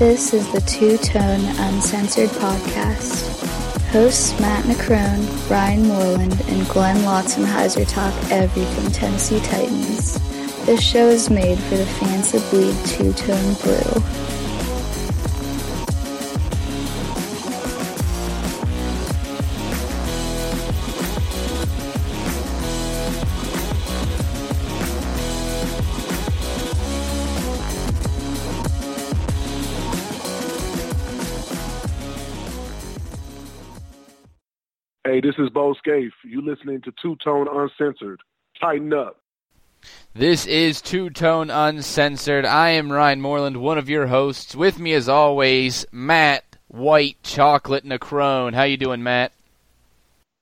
This is the Two Tone Uncensored Podcast. Hosts Matt McCrone, Ryan Moreland, and Glenn Lotzenheiser talk everything Tennessee Titans. This show is made for the fans that bleed Two Tone Blue. Hey, this is Bo Scaife. You listening to Two Tone Uncensored. Tighten up. This is Two Tone Uncensored. I am Ryan Moreland, one of your hosts. With me, as always, Matt White Chocolate McCrone. How you doing, Matt?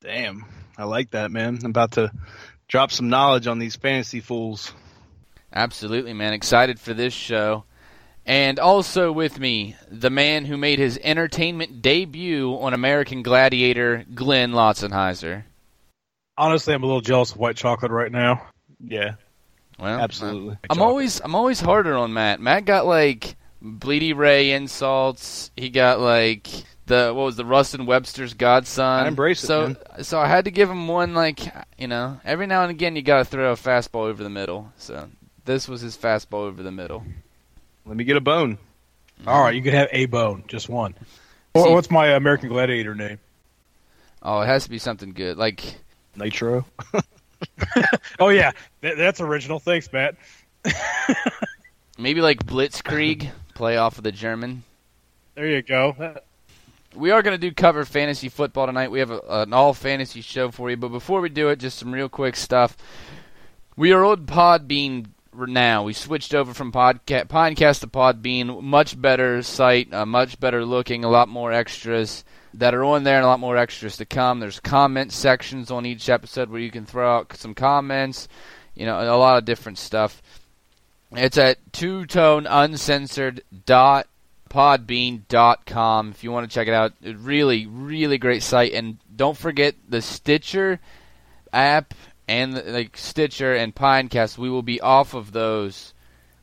Damn, I like that, man. I'm about to drop some knowledge on these fantasy fools. Absolutely, man. Excited for this show. And also with me, the man who made his entertainment debut on American Gladiator, Glenn Lotzenheiser. Honestly, I'm a little jealous of white chocolate right now. Yeah, Well, uh, absolutely. I'm always I'm always harder on Matt. Matt got like Bleedy Ray insults. He got like the what was the Rustin Webster's godson. I embrace it, So man. so I had to give him one like you know every now and again you got to throw a fastball over the middle. So this was his fastball over the middle. Let me get a bone. All right, you can have a bone, just one. Or See- what's my American Gladiator name? Oh, it has to be something good. Like Nitro. Oh yeah, Th- that's original. Thanks, Matt. maybe like Blitzkrieg, play off of the German. There you go. We are going to do cover fantasy football tonight. We have a, an all fantasy show for you, but before we do it, just some real quick stuff. We are on Podbean now. We switched over from podca- Pinecast to Podbean. Much better site, uh, much better looking, a lot more extras that are on there, and a lot more extras to come. There's comment sections on each episode where you can throw out some comments. You know, a lot of different stuff. It's at two tone uncensored dot podbean.com if you want to check it out. Really, really great site. And don't forget the Stitcher app and the, like Stitcher and Pinecast. We will be off of those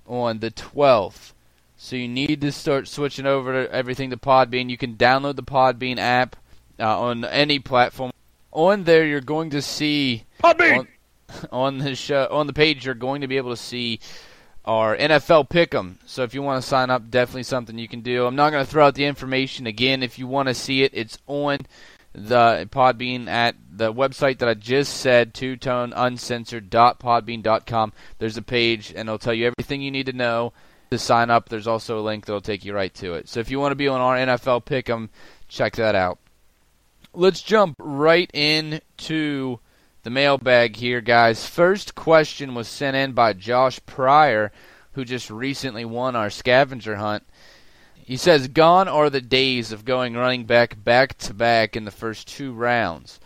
on the 12th. So you need to start switching over to everything to Podbean. You can download the Podbean app uh, on any platform. On there, you're going to see Podbean. on, on the show on the page. You're going to be able to see our NFL Pick'em. So if you want to sign up, definitely something you can do. I'm not going to throw out the information again. If you want to see it, it's on the Podbean at the website that I just said, two tone uncensored.podbean.com. There's a page, and it'll tell you everything you need to know to sign up. There's also a link that'll take you right to it. So if you want to be on our NFL Pick'em, check that out. Let's jump right into the mailbag here, guys. First question was sent in by Josh Pryor, who just recently won our scavenger hunt. He says, Gone are the days of going running back back to back in the first two rounds.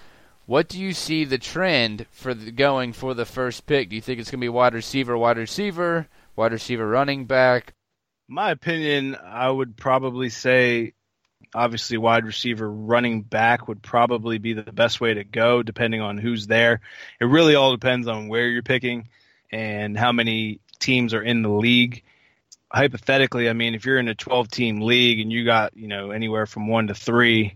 What do you see the trend for the going for the first pick? Do you think it's going to be wide receiver, wide receiver, wide receiver, running back? My opinion, I would probably say, obviously, wide receiver, running back would probably be the best way to go, depending on who's there. It really all depends on where you're picking and how many teams are in the league. Hypothetically, I mean, if you're in a 12 team league and you got, you know, anywhere from one to three,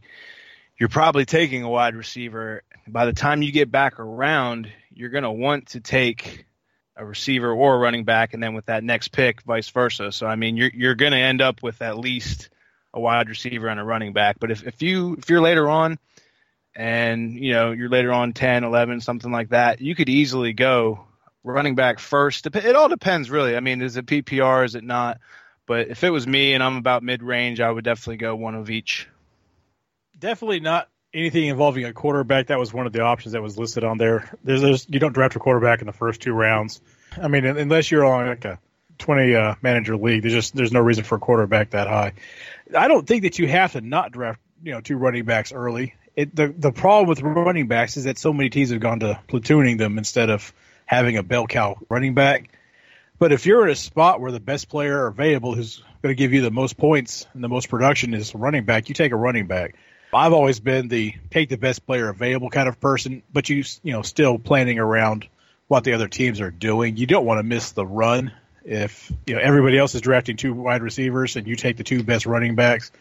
you're probably taking a wide receiver. By the time you get back around, you're going to want to take a receiver or a running back, and then with that next pick, vice versa. So I mean, you're you're going to end up with at least a wide receiver and a running back. But if if you if you're later on, and you know you're later on 10, 11, something like that, you could easily go running back first. It all depends, really. I mean, is it PPR? Is it not? But if it was me and I'm about mid range, I would definitely go one of each. Definitely not anything involving a quarterback. That was one of the options that was listed on there. There's, there's you don't draft a quarterback in the first two rounds. I mean, unless you're on like a 20 uh, manager league, there's just there's no reason for a quarterback that high. I don't think that you have to not draft you know two running backs early. It, the the problem with running backs is that so many teams have gone to platooning them instead of having a bell cow running back. But if you're in a spot where the best player available who's going to give you the most points and the most production is running back, you take a running back. I've always been the take the best player available kind of person, but you you know still planning around what the other teams are doing. You don't want to miss the run If you know everybody else is drafting two wide receivers and you take the two best running backs,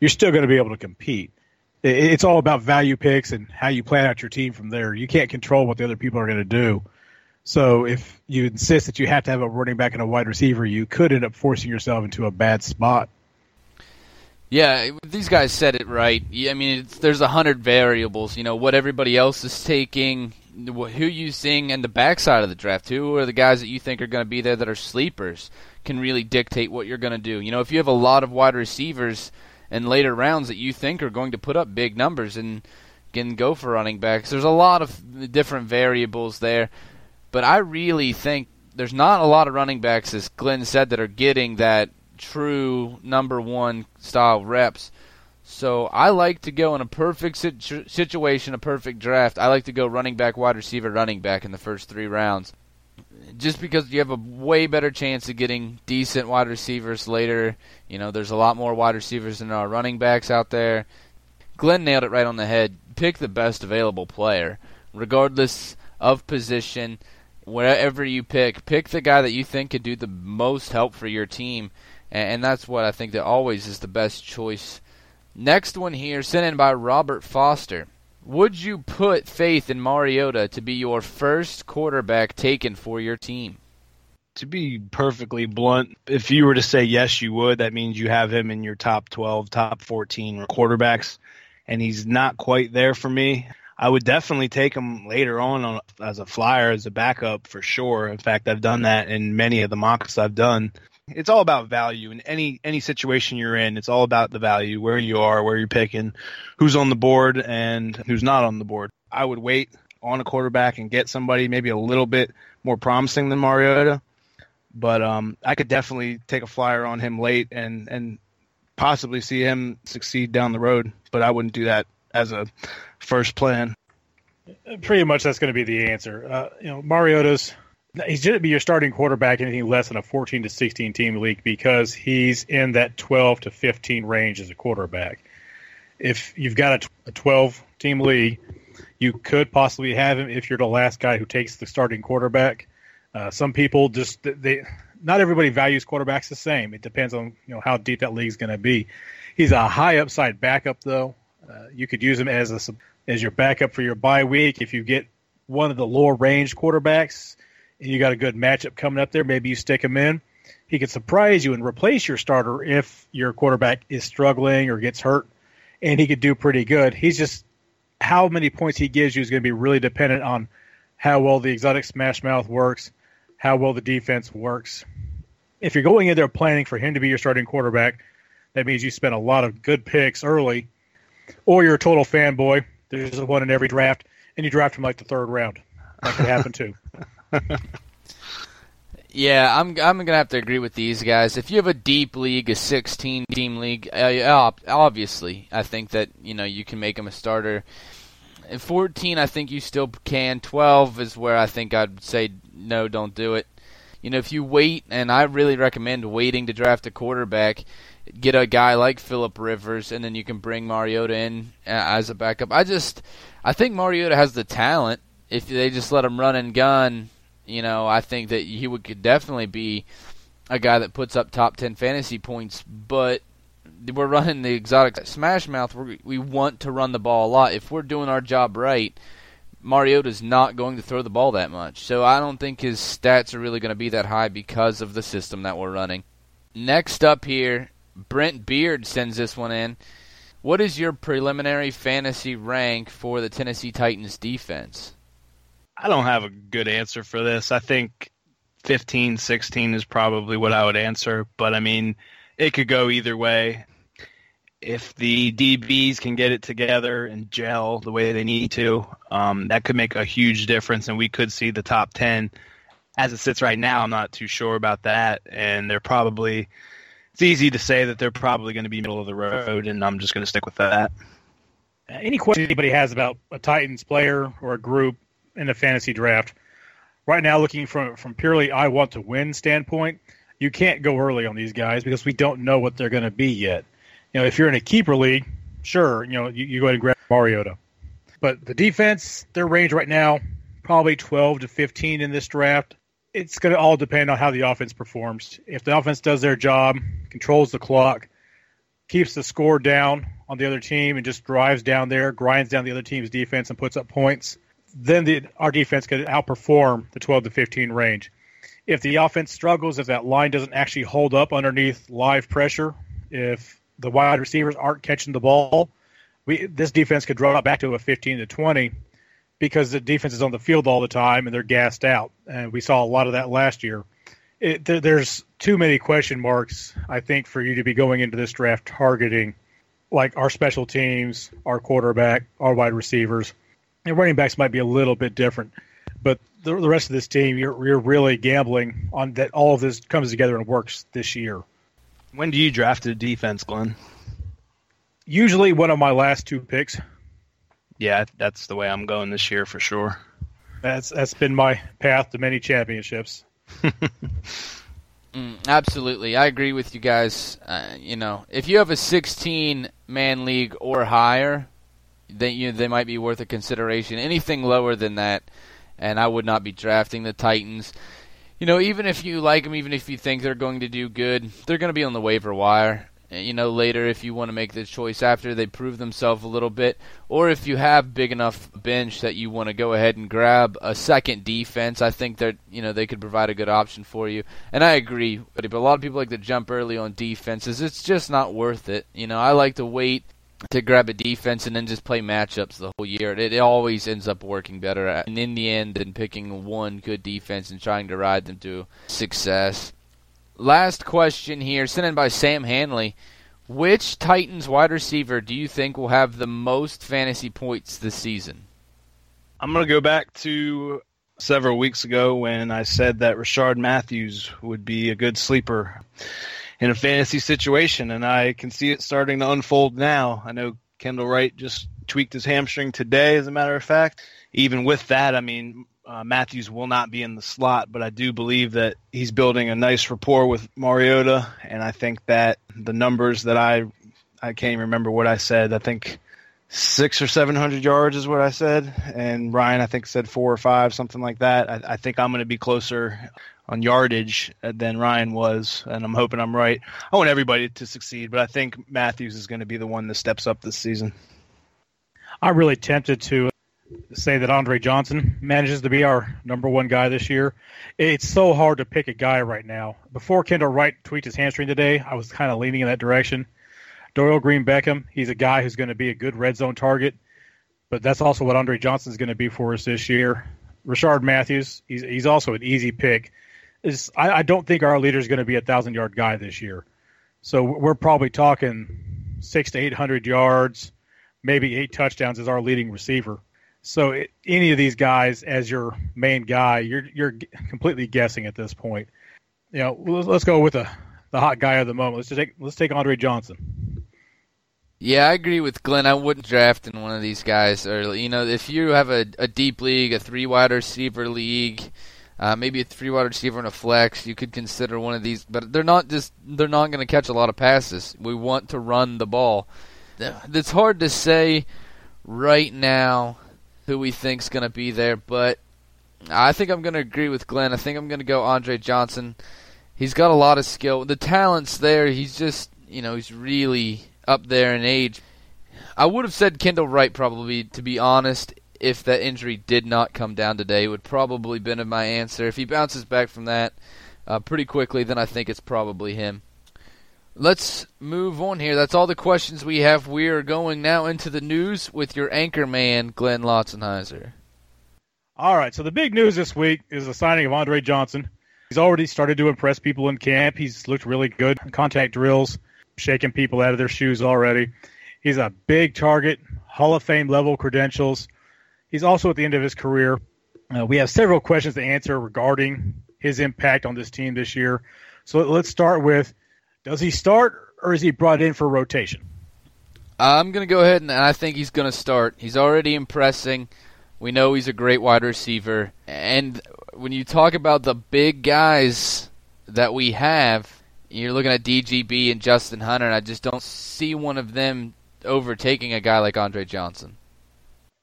you're still going to be able to compete. It's all about value picks and how you plan out your team from there. You can't control what the other people are going to do. So if you insist that you have to have a running back and a wide receiver, you could end up forcing yourself into a bad spot. Yeah, these guys said it right. I mean, there's a hundred variables. You know what everybody else is taking, who you seeing, and the backside of the draft. Who are the guys that you think are going to be there that are sleepers can really dictate what you're going to do. You know, if you have a lot of wide receivers in later rounds that you think are going to put up big numbers and can go for running backs, there's a lot of different variables there. But I really think there's not a lot of running backs, as Glenn said, that are getting that true number one style reps. So I like to go in a perfect situ- situation, a perfect draft. I like to go running back, wide receiver, running back in the first three rounds. Just because you have a way better chance of getting decent wide receivers later. You know, there's a lot more wide receivers than our running backs out there. Glenn nailed it right on the head. Pick the best available player, regardless of position. Wherever you pick, pick the guy that you think could do the most help for your team and, and that's what I think that always is the best choice. Next one here, sent in by Robert Foster. Would you put faith in Mariota to be your first quarterback taken for your team? To be perfectly blunt, if you were to say yes, you would, that means you have him in your top 12, top 14 quarterbacks, and he's not quite there for me. I would definitely take him later on, on as a flyer, as a backup for sure. In fact, I've done that in many of the mocks I've done it's all about value in any any situation you're in. It's all about the value, where you are, where you're picking, who's on the board and who's not on the board. I would wait on a quarterback and get somebody maybe a little bit more promising than Mariota, but um, I could definitely take a flyer on him late and and possibly see him succeed down the road. But I wouldn't do that as a first plan. Pretty much, that's going to be the answer. Uh, you know, Mariota's he's going to be your starting quarterback anything less than a 14 to 16 team league because he's in that 12 to 15 range as a quarterback. If you've got a 12 team league, you could possibly have him if you're the last guy who takes the starting quarterback. Uh, some people just they not everybody values quarterbacks the same. It depends on you know how deep that league's going to be. He's a high upside backup though. Uh, you could use him as a as your backup for your bye week if you get one of the lower range quarterbacks and you got a good matchup coming up there, maybe you stick him in. He could surprise you and replace your starter if your quarterback is struggling or gets hurt, and he could do pretty good. He's just how many points he gives you is going to be really dependent on how well the exotic smash mouth works, how well the defense works. If you're going in there planning for him to be your starting quarterback, that means you spent a lot of good picks early, or you're a total fanboy. There's one in every draft, and you draft him like the third round. That could happen too. yeah, I'm I'm gonna have to agree with these guys. If you have a deep league, a 16 team league, uh, obviously, I think that you know you can make him a starter. At 14, I think you still can. 12 is where I think I'd say no, don't do it. You know, if you wait, and I really recommend waiting to draft a quarterback, get a guy like Philip Rivers, and then you can bring Mariota in uh, as a backup. I just, I think Mariota has the talent. If they just let him run and gun, you know, I think that he would could definitely be a guy that puts up top ten fantasy points. But we're running the exotic smash mouth. we we want to run the ball a lot. If we're doing our job right, Mariota's not going to throw the ball that much. So I don't think his stats are really going to be that high because of the system that we're running. Next up here, Brent Beard sends this one in. What is your preliminary fantasy rank for the Tennessee Titans defense? I don't have a good answer for this. I think 15, 16 is probably what I would answer, but I mean, it could go either way. If the DBs can get it together and gel the way they need to, um, that could make a huge difference, and we could see the top 10. As it sits right now, I'm not too sure about that, and they're probably. It's easy to say that they're probably going to be middle of the road, and I'm just going to stick with that. Any question anybody has about a Titans player or a group, in the fantasy draft. Right now, looking from from purely I want to win standpoint, you can't go early on these guys because we don't know what they're going to be yet. You know, if you're in a keeper league, sure, you know, you, you go ahead and grab Mariota. But the defense, their range right now, probably 12 to 15 in this draft. It's going to all depend on how the offense performs. If the offense does their job, controls the clock, keeps the score down on the other team, and just drives down there, grinds down the other team's defense, and puts up points, then the, our defense could outperform the 12 to 15 range. If the offense struggles, if that line doesn't actually hold up underneath live pressure, if the wide receivers aren't catching the ball, we this defense could drop back to a 15 to 20 because the defense is on the field all the time and they're gassed out. And we saw a lot of that last year. It, there, there's too many question marks, I think, for you to be going into this draft targeting like our special teams, our quarterback, our wide receivers. And running backs might be a little bit different, but the, the rest of this team, you're, you're really gambling on that all of this comes together and works this year. When do you draft a defense, Glenn? Usually one of my last two picks. Yeah, that's the way I'm going this year for sure. That's that's been my path to many championships. Mm, absolutely, I agree with you guys. Uh, you know, if you have a 16 man league or higher, then you they might be worth a consideration. Anything lower than that, and I would not be drafting the Titans. You know, even if you like them, even if you think they're going to do good, they're going to be on the waiver wire Eh, you know later if you want to make the choice after they prove themselves a little bit or if you have big enough bench that you want to go ahead and grab a second defense i think that you know they could provide a good option for you and i agree but a lot of people like to jump early on defenses it's just not worth it you know i like to wait to grab a defense and then just play matchups the whole year. It, it always ends up working better and in the end than picking one good defense and trying to ride them to success. Last question here, sent in by Sam Hanley. Which Titans wide receiver do you think will have the most fantasy points this season? I'm going to go back to several weeks ago when I said that Rishard Matthews would be a good sleeper in a fantasy situation, and I can see it starting to unfold now. I know Kendall Wright just tweaked his hamstring today, as a matter of fact. Even with that, I mean, uh, Matthews will not be in the slot, but I do believe that he's building a nice rapport with Mariota, and I think that the numbers that I I can't even remember what I said. I think six or seven hundred yards is what I said, and Ryan I think said four or five, something like that. I, I think I'm going to be closer on yardage than Ryan was, and I'm hoping I'm right. I want everybody to succeed, but I think Matthews is going to be the one that steps up this season. I'm really tempted to say that Andre Johnson manages to be our number one guy this year. It's so hard to pick a guy right now. Before Kendall Wright tweaked his hamstring today, I was kind of leaning in that direction. Dorial Green Beckham, he's a guy who's going to be a good red zone target, but that's also what Andre Johnson is going to be for us this year. Rishard Matthews, he's he's also an easy pick. Is I, I don't think our leader is going to be a thousand yard guy this year, so we're probably talking six to eight hundred yards, maybe eight touchdowns as our leading receiver so it, any of these guys as your main guy, you're you're completely guessing at this point. You know, let's, let's go with the the hot guy of the moment. Let's take let's take Andre Johnson. Yeah, I agree with Glenn. I wouldn't draft in one of these guys early. You know, if you have a, a deep league, a three wide receiver league, uh, maybe a three wide receiver and a flex, you could consider one of these. But they're not just they're not going to catch a lot of passes. We want to run the ball. It's hard to say right now who we think's going to be there, but I think I'm going to agree with Glenn. I think I'm going to go Andre Johnson. He's got a lot of skill. The talent's there. He's just, you know, he's really up there in age. I would have said Kendall Wright probably, to be honest, if that injury did not come down today. It would probably been my answer. If he bounces back from that uh, pretty quickly, then I think it's probably him. Let's move on here. That's all the questions we have. We are going now into the news with your anchor man, Glenn Lotzenheiser. All right. So the big news this week is the signing of Andre Johnson. He's already started to impress people in camp. He's looked really good contact drills, shaking people out of their shoes already. He's a big target, Hall of Fame level credentials. He's also at the end of his career. Uh, we have several questions to answer regarding his impact on this team this year. So let's start with does he start or is he brought in for rotation? I'm going to go ahead and I think he's going to start. He's already impressing. We know he's a great wide receiver. And when you talk about the big guys that we have, you're looking at DGB and Justin Hunter, and I just don't see one of them overtaking a guy like Andre Johnson.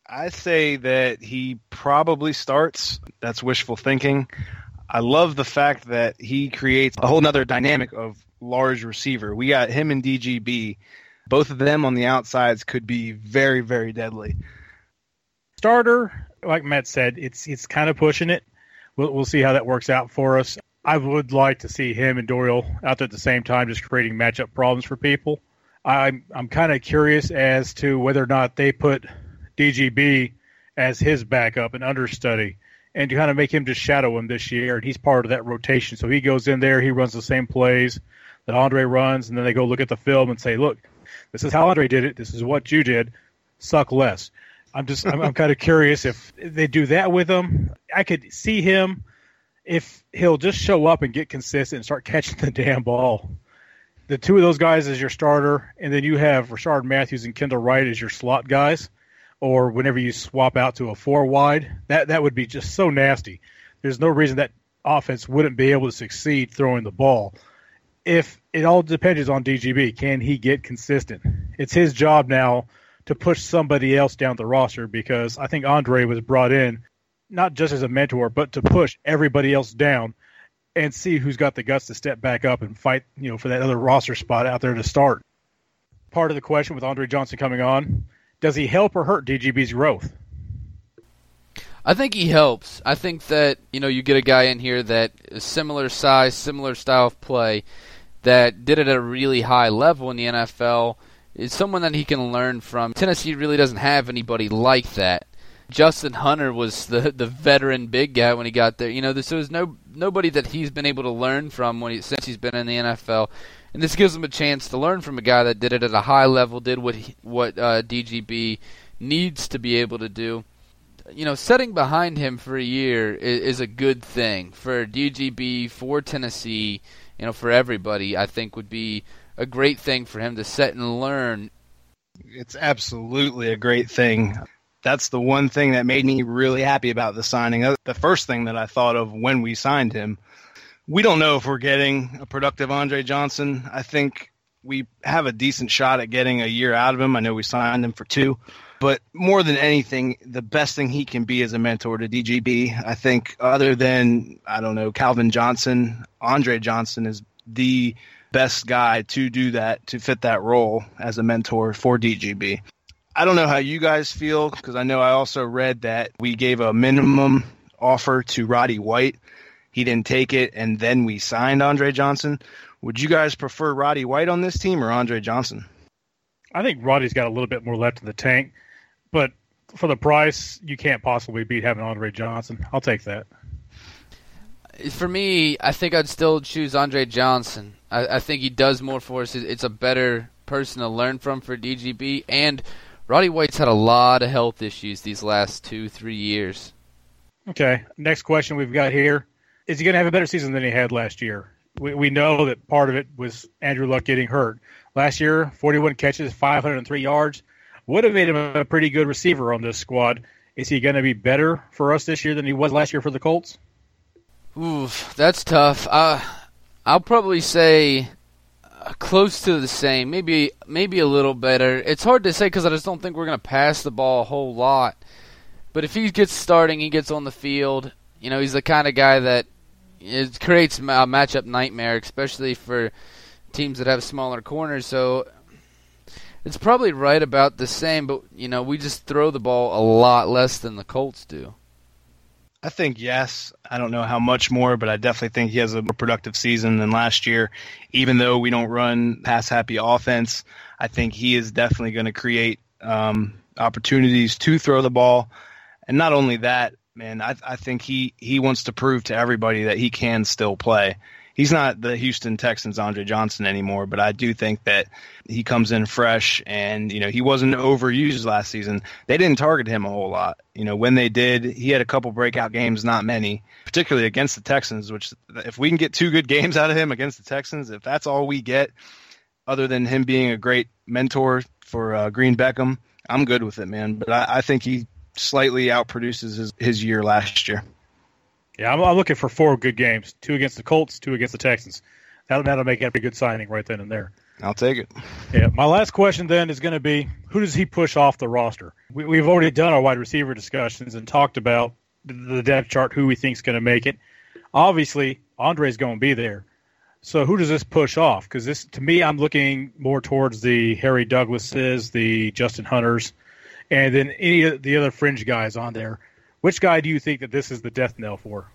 I say that he probably starts. That's wishful thinking. I love the fact that he creates a whole other dynamic of large receiver. We got him and DGB. Both of them on the outsides could be very, very deadly. Starter, like Matt said, it's it's kind of pushing it. We'll, we'll see how that works out for us. I would like to see him and Dorial out there at the same time, just creating matchup problems for people. I'm I'm kind of curious as to whether or not they put DGB as his backup and understudy, and to kind of make him just shadow him this year. And he's part of that rotation, so he goes in there, he runs the same plays that Andre runs, and then they go look at the film and say, "Look, this is how Andre did it. This is what you did. Suck less." I'm just I'm, I'm kind of curious if they do that with him. I could see him if he'll just show up and get consistent and start catching the damn ball. The two of those guys as your starter, and then you have Rishard Matthews and Kendall Wright as your slot guys, or whenever you swap out to a four wide, that that would be just so nasty. There's no reason that offense wouldn't be able to succeed throwing the ball. If it all depends on DGB, can he get consistent? It's his job now to push somebody else down the roster because I think Andre was brought in not just as a mentor, but to push everybody else down and see who's got the guts to step back up and fight, you know, for that other roster spot out there to start. Part of the question with Andre Johnson coming on, does he help or hurt DGB's growth? I think he helps. I think that, you know, you get a guy in here that is similar size, similar style of play, that did it at a really high level in the NFL, is someone that he can learn from. Tennessee really doesn't have anybody like that. Justin Hunter was the the veteran big guy when he got there. You know, there was no nobody that he's been able to learn from when he, since he's been in the NFL, and this gives him a chance to learn from a guy that did it at a high level, did what he, what uh, DGB needs to be able to do. You know, setting behind him for a year is, is a good thing for DGB, for Tennessee, you know, for everybody. I think would be a great thing for him to set and learn. It's absolutely a great thing that's the one thing that made me really happy about the signing. The first thing that I thought of when we signed him. We don't know if we're getting a productive Andre Johnson. I think we have a decent shot at getting a year out of him. I know we signed him for two, but more than anything, the best thing he can be is a mentor to DGB. I think other than I don't know Calvin Johnson, Andre Johnson is the best guy to do that to fit that role as a mentor for DGB. I don't know how you guys feel because I know I also read that we gave a minimum offer to Roddy White. He didn't take it, and then we signed Andre Johnson. Would you guys prefer Roddy White on this team or Andre Johnson? I think Roddy's got a little bit more left in the tank, but for the price, you can't possibly beat having Andre Johnson. I'll take that. For me, I think I'd still choose Andre Johnson. I, I think he does more for us. It's a better person to learn from for DGB, and Roddy White's had a lot of health issues these last two, three years. Okay. Next question we've got here. Is he going to have a better season than he had last year? We, we know that part of it was Andrew Luck getting hurt. Last year, 41 catches, 503 yards. Would have made him a pretty good receiver on this squad. Is he going to be better for us this year than he was last year for the Colts? Ooh, that's tough. Uh, I'll probably say close to the same, maybe maybe a little better. It's hard to say because I just don't think we're going to pass the ball a whole lot. But if he gets starting, he gets on the field. You know, he's the kind of guy that it creates a matchup nightmare, especially for teams that have smaller corners. So it's probably right about the same, but you know, we just throw the ball a lot less than the Colts do. I think yes. I don't know how much more, but I definitely think he has a more productive season than last year. Even though we don't run pass happy offense, I think he is definitely going to create um, opportunities to throw the ball. And not only that, man, I, I think he, he wants to prove to everybody that he can still play he's not the Houston Texans Andre Johnson anymore, but I do think that he comes in fresh and, you know, he wasn't overused last season. They didn't target him a whole lot. You know, when they did, he had a couple breakout games, not many, particularly against the Texans, which if we can get two good games out of him against the Texans, if that's all we get, other than him being a great mentor for uh, Green Beckham, I'm good with it, man. But I, I think he slightly outproduces his, his year last year. Yeah, I'm, I'm, looking for four good games: two against the Colts, two against the Texans. That'll, that'll make every good signing right then and there. I'll take it. Yeah, my last question then is going to be: Who does he push off the roster? We, have already done our wide receiver discussions and talked about the depth chart, who we think is going to make it. Obviously, Andre's going to be there. So who does this push off? Because this, to me, I'm looking more towards the Harry Douglases, the Justin Hunters, and then any of the other fringe guys on there. Which guy do you think that this is the death knell for?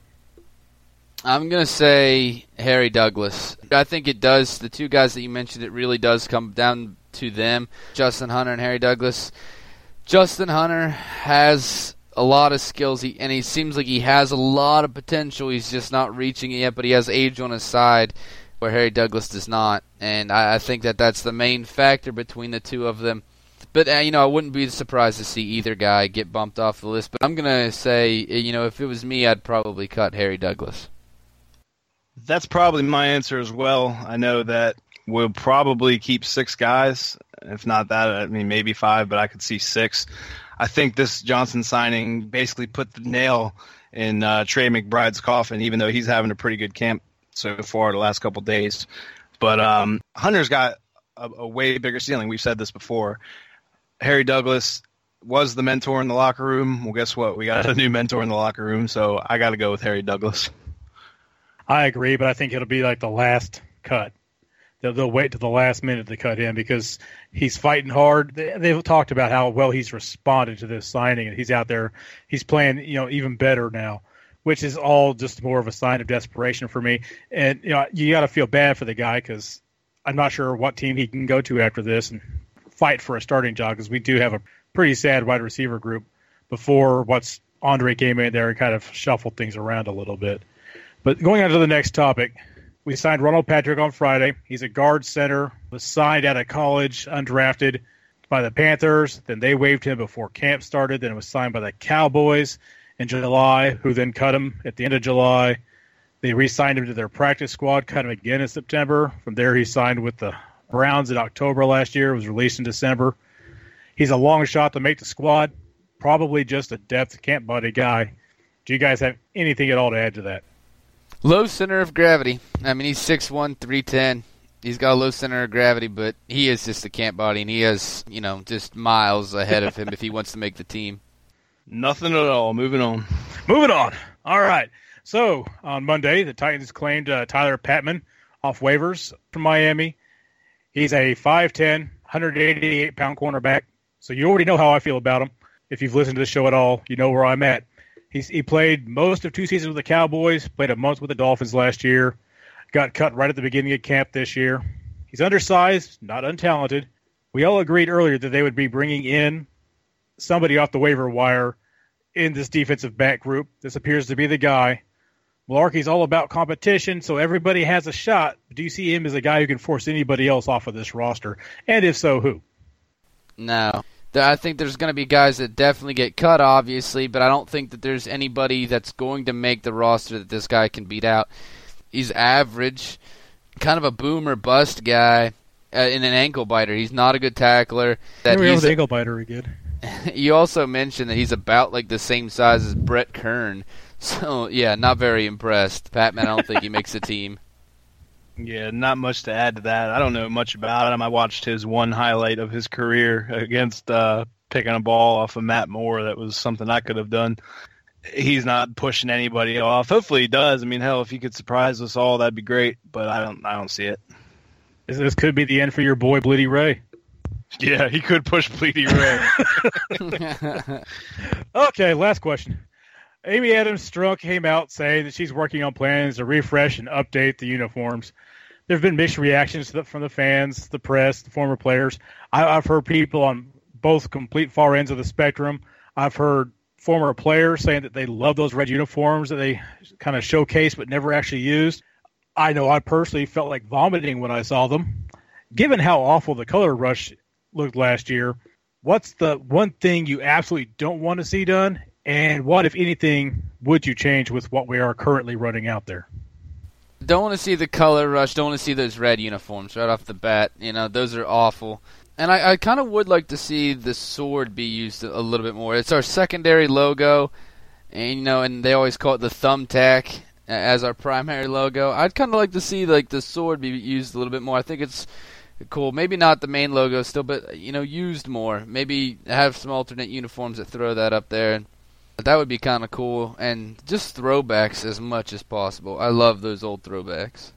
I'm gonna say Harry Douglas. I think it does. The two guys that you mentioned, it really does come down to them, Justin Hunter and Harry Douglas. Justin Hunter has a lot of skills, he, and he seems like he has a lot of potential. He's just not reaching it yet, but he has age on his side, where Harry Douglas does not. And I, I think that that's the main factor between the two of them. But uh, you know, I wouldn't be surprised to see either guy get bumped off the list. But I'm gonna say, you know, if it was me, I'd probably cut Harry Douglas. That's probably my answer as well. I know that we'll probably keep six guys. If not that, I mean maybe five, but I could see six. I think this Johnson signing basically put the nail in uh, Tre McBride's coffin, even though he's having a pretty good camp so far the last couple days. But um, Hunter's got a, a way bigger ceiling. We've said this before. Harry Douglas was the mentor in the locker room. Well, guess what? We got a new mentor in the locker room, so I got to go with Harry Douglas. I agree, but I think it'll be like the last cut. They'll, they'll wait to the last minute to cut him because he's fighting hard. They, have talked about how well he's responded to this signing, and he's out there. He's playing, you know, even better now, which is all just more of a sign of desperation for me. And you know, you got to feel bad for the guy because I'm not sure what team he can go to after this and fight for a starting job because we do have a pretty sad wide receiver group before what's Andre came in there and kind of shuffled things around a little bit. But going on to the next topic, we signed Ronald Patrick on Friday. He's a guard center, was signed out of college, undrafted by the Panthers. Then they waived him before camp started. Then it was signed by the Cowboys in July, who then cut him at the end of July. They re signed him to their practice squad, cut him again in September. From there, he signed with the Browns in October last year, was released in December. He's a long shot to make the squad, probably just a depth camp buddy guy. Do you guys have anything at all to add to that? Low center of gravity. I mean, he's 6'1", 310. He's got a low center of gravity, but he is just a camp body, and he has, you know, just miles ahead of him if he wants to make the team. Nothing at all. Moving on. Moving on. All right. So on Monday, the Titans claimed uh, Tyler Patmon off waivers from Miami. He's a 5'10", 188 pound cornerback. So you already know how I feel about him. If you've listened to the show at all, you know where I'm at. He's, he played most of two seasons with the Cowboys, played a month with the Dolphins last year, got cut right at the beginning of camp this year. He's undersized, not untalented. We all agreed earlier that they would be bringing in somebody off the waiver wire in this defensive back group. This appears to be the guy. Mularkey's all about competition, so everybody has a shot. Do you see him as a guy who can force anybody else off of this roster? And if so, who? No. I think there's going to be guys that definitely get cut, obviously, but I don't think that there's anybody that's going to make the roster that this guy can beat out. He's average, kind of a boomer bust guy uh, in an ankle biter. He's not a good tackler. That he's the ankle biter again. you also mentioned that he's about like the same size as Brett Kern. So yeah, not very impressed. Patmon, I don't think he makes a team. Yeah, not much to add to that. I don't know much about him. I watched his one highlight of his career against uh, picking a ball off of Matt Moore. That was something I could have done. He's not pushing anybody off. Hopefully he does. I mean, hell, if he could surprise us all, that'd be great. But I don't. I don't see it. This could be the end for your boy Bleedy Ray. Yeah, he could push Bleedy Ray. okay, last question. Amy Adams Strunk came out saying that she's working on plans to refresh and update the uniforms there have been mixed reactions from the fans, the press, the former players. I, I've heard people on both complete far ends of the spectrum. I've heard former players saying that they love those red uniforms that they kind of showcase but never actually used. I know I personally felt like vomiting when I saw them. Given how awful the color rush looked last year, what's the one thing you absolutely don't want to see done? And what, if anything, would you change with what we are currently running out there? Don't want to see the color rush. Don't want to see those red uniforms right off the bat. You know, those are awful. And I, I kind of would like to see the sword be used a little bit more. It's our secondary logo, and you know, and they always call it the thumbtack as our primary logo. I'd kind of like to see like the sword be used a little bit more. I think it's cool. Maybe not the main logo still, but you know, used more. Maybe have some alternate uniforms that throw that up there. That would be kind of cool, and just throwbacks as much as possible. I love those old throwbacks.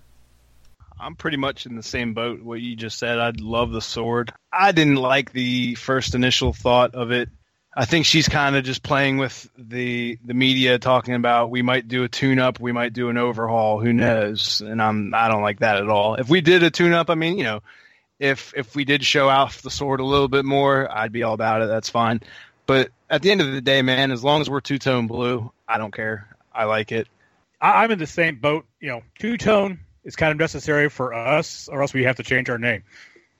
I'm pretty much in the same boat. What you just said, I'd love the sword. I didn't like the first initial thought of it. I think she's kind of just playing with the the media, talking about we might do a tune up, we might do an overhaul. Who knows? And I'm I don't like that at all. If we did a tune up, I mean, you know, if if we did show off the sword a little bit more, I'd be all about it. That's fine. But at the end of the day, man, as long as we're two tone blue, I don't care. I like it. I, I'm in the same boat. You know, two tone is kind of necessary for us, or else we have to change our name.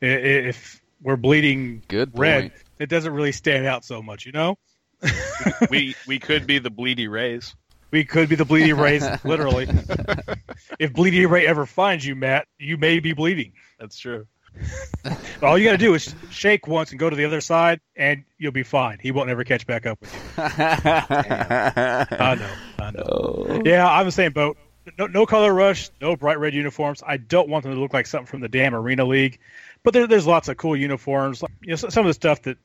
I- i- If we're bleeding Good red, it doesn't really stand out so much, you know. we we could be the Bleedy Rays. We could be the bleeding rays, literally. if bleeding ray ever finds you, Matt, you may be bleeding. That's true. All you got to do is shake once and go to the other side, and you'll be fine. He won't ever catch back up with you. I know. I know. Oh. Yeah, I'm the same boat. No, no color rush, no bright red uniforms. I don't want them to look like something from the damn Arena League. But there, there's lots of cool uniforms. You know, some of the stuff that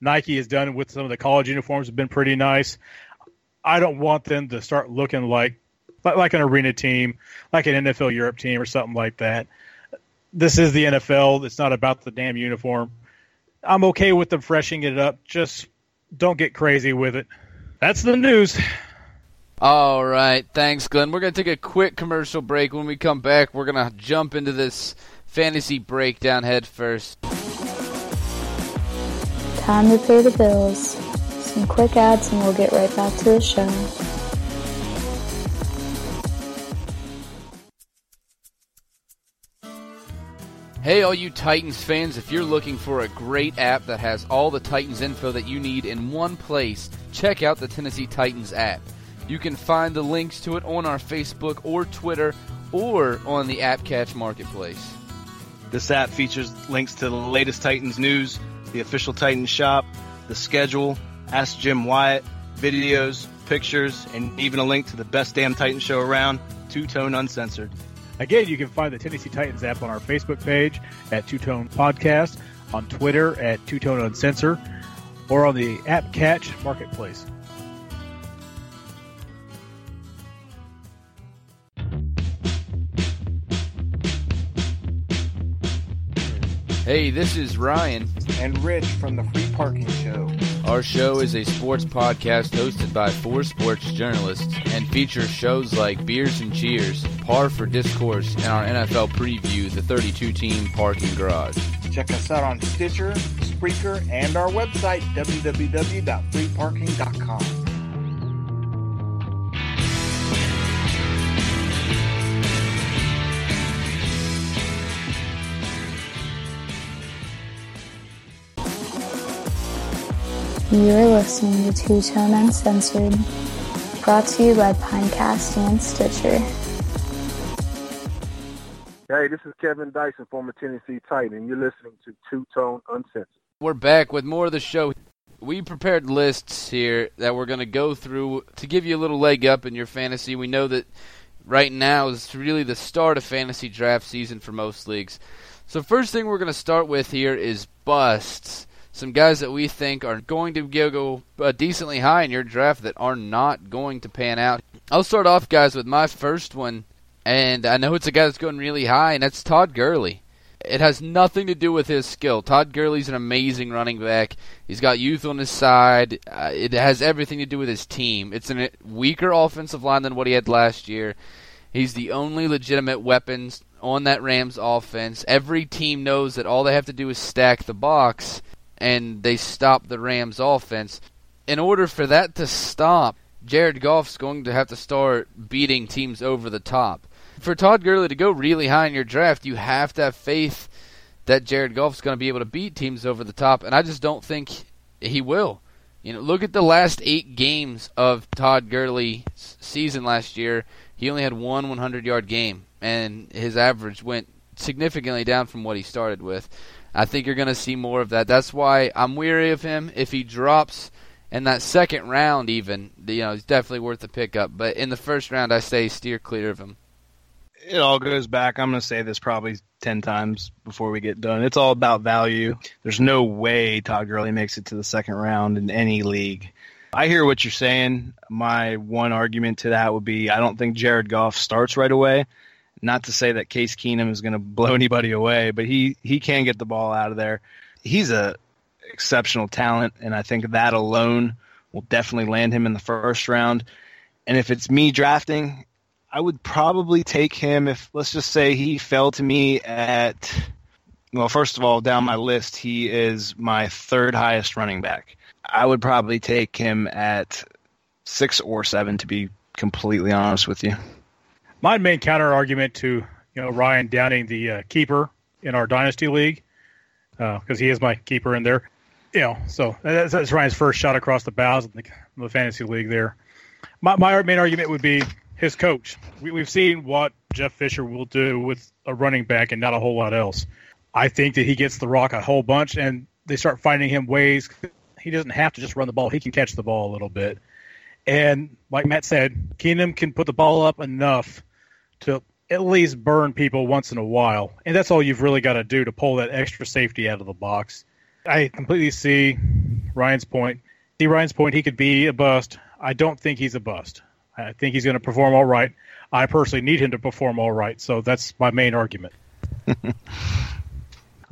Nike has done with some of the college uniforms have been pretty nice. I don't want them to start looking like like, like an arena team, like an NFL Europe team or something like that. This is the NFL. It's not about the damn uniform. I'm okay with them freshening it up. Just don't get crazy with it. That's the news. All right, thanks, Glenn. We're going to take a quick commercial break. When we come back, we're going to jump into this fantasy breakdown head first. Time to pay the bills. Some quick ads and we'll get right back to the show. Hey, all you Titans fans, if you're looking for a great app that has all the Titans info that you need in one place, check out the Tennessee Titans app. You can find the links to it on our Facebook or Twitter or on the AppCatch Marketplace. This app features links to the latest Titans news, the official Titans shop, the schedule, Ask Jim Wyatt, videos, pictures, and even a link to the best damn Titan show around, Two Tone Uncensored. Again, you can find the Tennessee Titans app on our Facebook page at Two Tone Podcast, on Twitter at Two Tone Uncensor, or on the App Catch Marketplace. Hey, this is Ryan. and Rich from the Free Parking Show. Our show is a sports podcast hosted by four sports journalists and features shows like Beers and Cheers, Par for Discourse, and our NFL preview, the 32 team parking garage. Check us out on Stitcher, Spreaker, and our website, www.freeparking.com. You're listening to Two Tone Uncensored, brought to you by Pinecast and Stitcher. Hey, this is Kevin Dyson, former Tennessee Titan, and you're listening to Two Tone Uncensored. We're back with more of the show. We prepared lists here that we're going to go through to give you a little leg up in your fantasy. We know that right now is really the start of fantasy draft season for most leagues. So, first thing we're going to start with here is busts. Some guys that we think are going to go, uh, decently high in your draft that are not going to pan out. I'll start off, guys, with my first one, and I know it's a guy that's going really high, and that's Todd Gurley. It has nothing to do with his skill. Todd Gurley's an amazing running back. He's got youth on his side. Uh, it has everything to do with his team. It's a weaker offensive line than what he had last year. He's the only legitimate weapons on that Rams offense. Every team knows that all they have to do is stack the box and they stop the Rams offense. In order for that to stop, Jared Goff's going to have to start beating teams over the top. For Todd Gurley to go really high in your draft, you have to have faith that Jared Goff's going to be able to beat teams over the top, and I just don't think he will. You know, look at the last eight games of Todd Gurley's season last year. He only had one 100-yard game, and his average went significantly down from what he started with. I think you're going to see more of that. That's why I'm weary of him. If he drops in that second round, even you know, he's definitely worth the pickup. But in the first round, I say steer clear of him. It all goes back. I'm going to say this probably 10 times before we get done. It's all about value. There's no way Todd Gurley makes it to the second round in any league. I hear what you're saying. My one argument to that would be I don't think Jared Goff starts right away. Not to say that Case Keenum is going to blow anybody away, but he he can get the ball out of there. He's a exceptional talent, and I think that alone will definitely land him in the first round. And if it's me drafting, I would probably take him if let's just say he fell to me at well, first of all, down my list, he is my third highest running back. I would probably take him at six or seven, to be completely honest with you. My main counter argument to you know Ryan Downing, the uh, keeper in our dynasty league, because uh, he is my keeper in there. You know, so that's, that's Ryan's first shot across the bows in the, in the fantasy league. There, my my main argument would be his coach. We, we've seen what Jeff Fisher will do with a running back and not a whole lot else. I think that he gets the rock a whole bunch, and they start finding him ways he doesn't have to just run the ball. He can catch the ball a little bit. And like Matt said, Keenum can put the ball up enough to at least burn people once in a while. And that's all you've really got to do to pull that extra safety out of the box. I completely see Ryan's point. See Ryan's point, he could be a bust. I don't think he's a bust. I think he's going to perform all right. I personally need him to perform all right. So that's my main argument.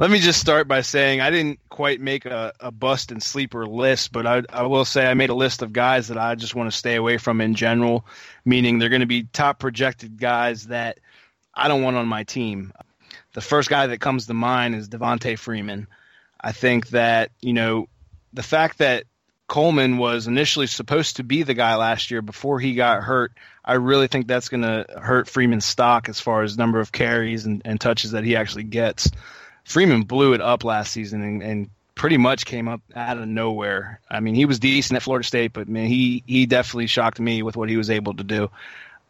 Let me just start by saying I didn't quite make a, a bust and sleeper list, but I, I will say I made a list of guys that I just want to stay away from in general, meaning they're going to be top projected guys that I don't want on my team. The first guy that comes to mind is Devonta Freeman. I think that, you know, the fact that Coleman was initially supposed to be the guy last year before he got hurt, I really think that's going to hurt Freeman's stock as far as number of carries and, and touches that he actually gets. Freeman blew it up last season and, and pretty much came up out of nowhere. I mean, he was decent at Florida State, but man, he he definitely shocked me with what he was able to do.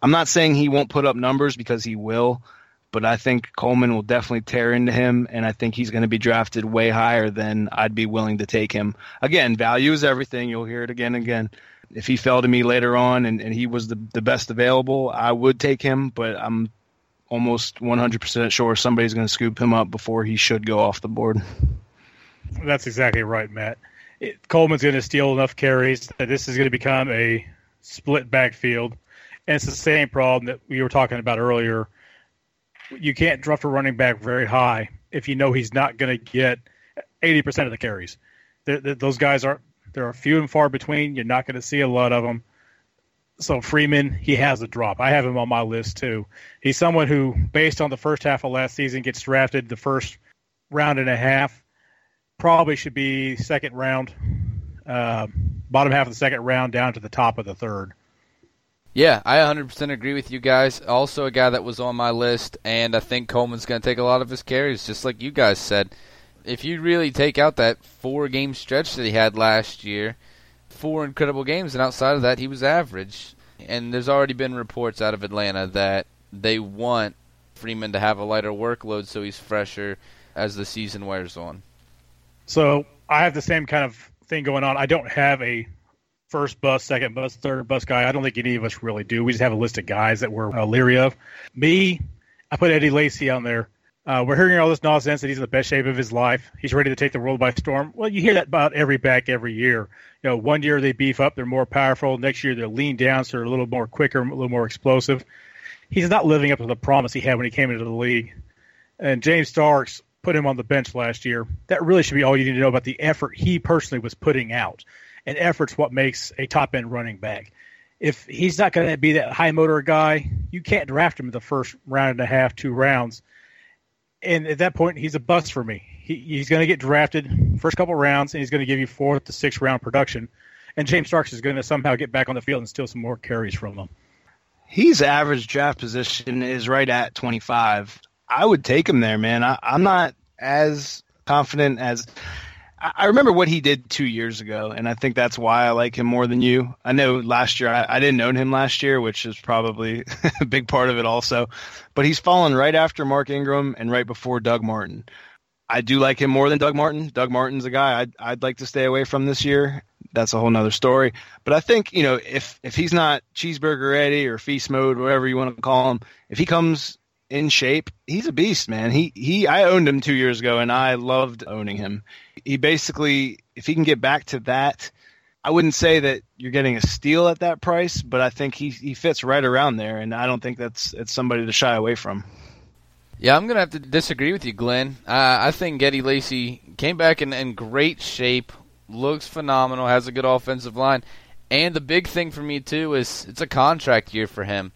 I'm not saying he won't put up numbers because he will, but I think Coleman will definitely tear into him, and I think he's going to be drafted way higher than I'd be willing to take him. Again, value is everything. You'll hear it again and again. If he fell to me later on and, and he was the, the best available, I would take him, but I'm almost 100% sure somebody's going to scoop him up before he should go off the board. That's exactly right, Matt. It, Coleman's going to steal enough carries that this is going to become a split backfield. And it's the same problem that we were talking about earlier. You can't draft a running back very high if you know he's not going to get 80% of the carries. Those guys are there are few and far between. You're not going to see a lot of them so Freeman, he has a drop. I have him on my list too. He's someone who, based on the first half of last season, gets drafted the first round and a half. Probably should be second round, uh, bottom half of the second round, down to the top of the third. Yeah, I 100% agree with you guys. Also, a guy that was on my list, and I think Coleman's going to take a lot of his carries, just like you guys said. If you really take out that four game stretch that he had last year, four incredible games, and outside of that, he was average. And there's already been reports out of Atlanta that they want Freeman to have a lighter workload so he's fresher as the season wears on. So I have the same kind of thing going on. I don't have a first bus, second bus, third bus guy. I don't think any of us really do. We just have a list of guys that we're uh, leery of. Me, I put Eddie Lacy on there. Uh, we're hearing all this nonsense that he's in the best shape of his life. He's ready to take the world by storm. Well, you hear that about every back every year. You know, one year they beef up, they're more powerful. Next year they're lean down, so they're a little more quicker, a little more explosive. He's not living up to the promise he had when he came into the league. And James Starks put him on the bench last year. That really should be all you need to know about the effort he personally was putting out. And effort's what makes a top end running back. If he's not going to be that high motor guy, you can't draft him in the first round and a half, two rounds and at that point, he's a bust for me. He, he's going to get drafted first couple rounds, and he's going to give you fourth to sixth round production. And James Starks is going to somehow get back on the field and steal some more carries from them. His average draft position is right at 25. I would take him there, man. I, I'm not as confident as I remember what he did two years ago, and I think that's why I like him more than you. I know last year I, I didn't own him last year, which is probably a big part of it also. But he's fallen right after Mark Ingram and right before Doug Martin. I do like him more than Doug Martin. Doug Martin's a guy I'd, I'd like to stay away from this year. That's a whole nother story. But I think you know if if he's not cheeseburger ready or feast mode, whatever you want to call him, if he comes in shape. He's a beast, man. He he I owned him 2 years ago and I loved owning him. He basically if he can get back to that I wouldn't say that you're getting a steal at that price, but I think he he fits right around there, and I don't think that's it's somebody to shy away from. Yeah, I'm gonna have to disagree with you, Glenn. Uh, I think Eddie Lacy came back in, in great shape, looks phenomenal, has a good offensive line, and the big thing for me too is it's a contract year for him.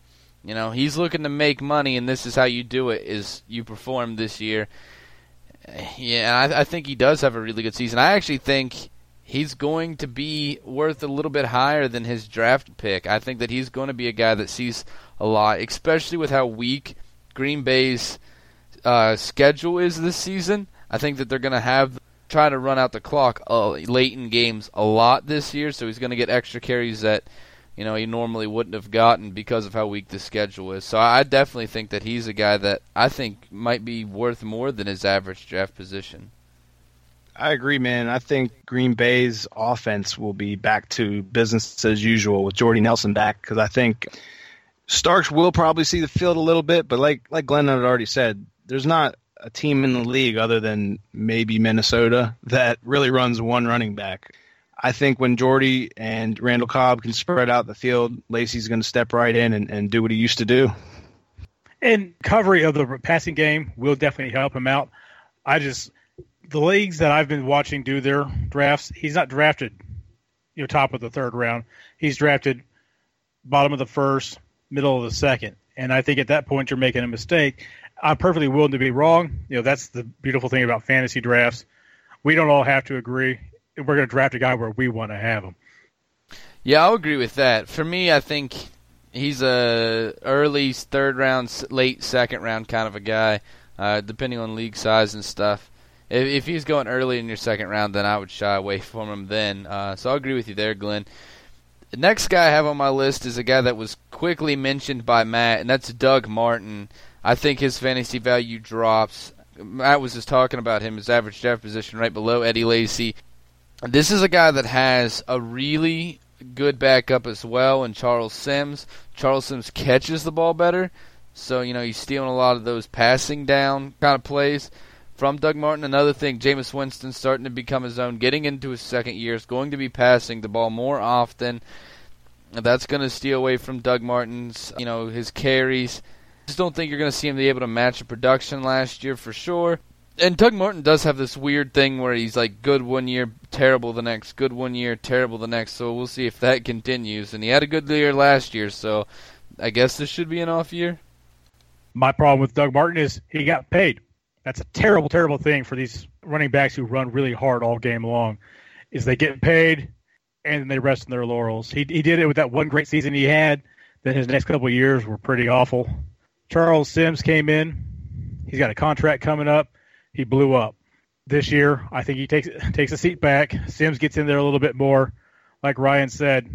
You know, he's looking to make money, and this is how you do it: is you perform this year. Yeah, I, I think he does have a really good season. I actually think he's going to be worth a little bit higher than his draft pick. I think that he's going to be a guy that sees a lot, especially with how weak Green Bay's uh, schedule is this season. I think that they're going to have try to run out the clock uh, late in games a lot this year, so he's going to get extra carries that you know he normally wouldn't have gotten because of how weak the schedule is. So I definitely think that he's a guy that I think might be worth more than his average draft position. I agree, man. I think Green Bay's offense will be back to business as usual with Jordy Nelson back because I think Starks will probably see the field a little bit, but like like Glenn had already said, there's not a team in the league other than maybe Minnesota that really runs one running back. I think when Jordy and Randall Cobb can spread out the field, Lacy's going to step right in and, and do what he used to do. And recovery of the passing game will definitely help him out. I just the leagues that I've been watching do their drafts, he's not drafted, you know, top of the third round. He's drafted bottom of the first, middle of the second. And I think at that point you're making a mistake. I'm perfectly willing to be wrong. You know, that's the beautiful thing about fantasy drafts. We don't all have to agree. We're going to draft a guy where we want to have him. Yeah, I'll agree with that. For me, I think he's a early third round, late second round kind of a guy, uh, depending on league size and stuff. If, if, he's going early in your second round, then I would shy away from him then. Uh, so I'll agree with you there, Glenn. The next guy I have on my list is a guy that was quickly mentioned by Matt, and that's Doug Martin. I think his fantasy value drops. Matt was just talking about him, his average draft position right below Eddie Lacy. This is a guy that has a really good backup as well in Charles Sims. Charles Sims catches the ball better, so you know he's stealing a lot of those passing down kind of plays from Doug Martin. Another thing, Jameis Winston starting to become his own, getting into his second year, is going to be passing the ball more often. That's going to steal away from Doug Martin's, you know, his carries just don't think you're going to see him be able to match the production last year for sure. And Doug Martin does have this weird thing where he's like good one year, terrible the next, good one year, terrible the next. So we'll see if that continues. And he had a good year last year, so I guess this should be an off year. My problem with Doug Martin is he got paid. That's a terrible, terrible thing for these running backs who run really hard all game long. Is they get paid and then they rest in their laurels. He he did it with that one great season he had. Then his next couple years were pretty awful. Charles Sims came in. He's got a contract coming up. He blew up this year. I think he takes takes a seat back. Sims gets in there a little bit more. Like Ryan said,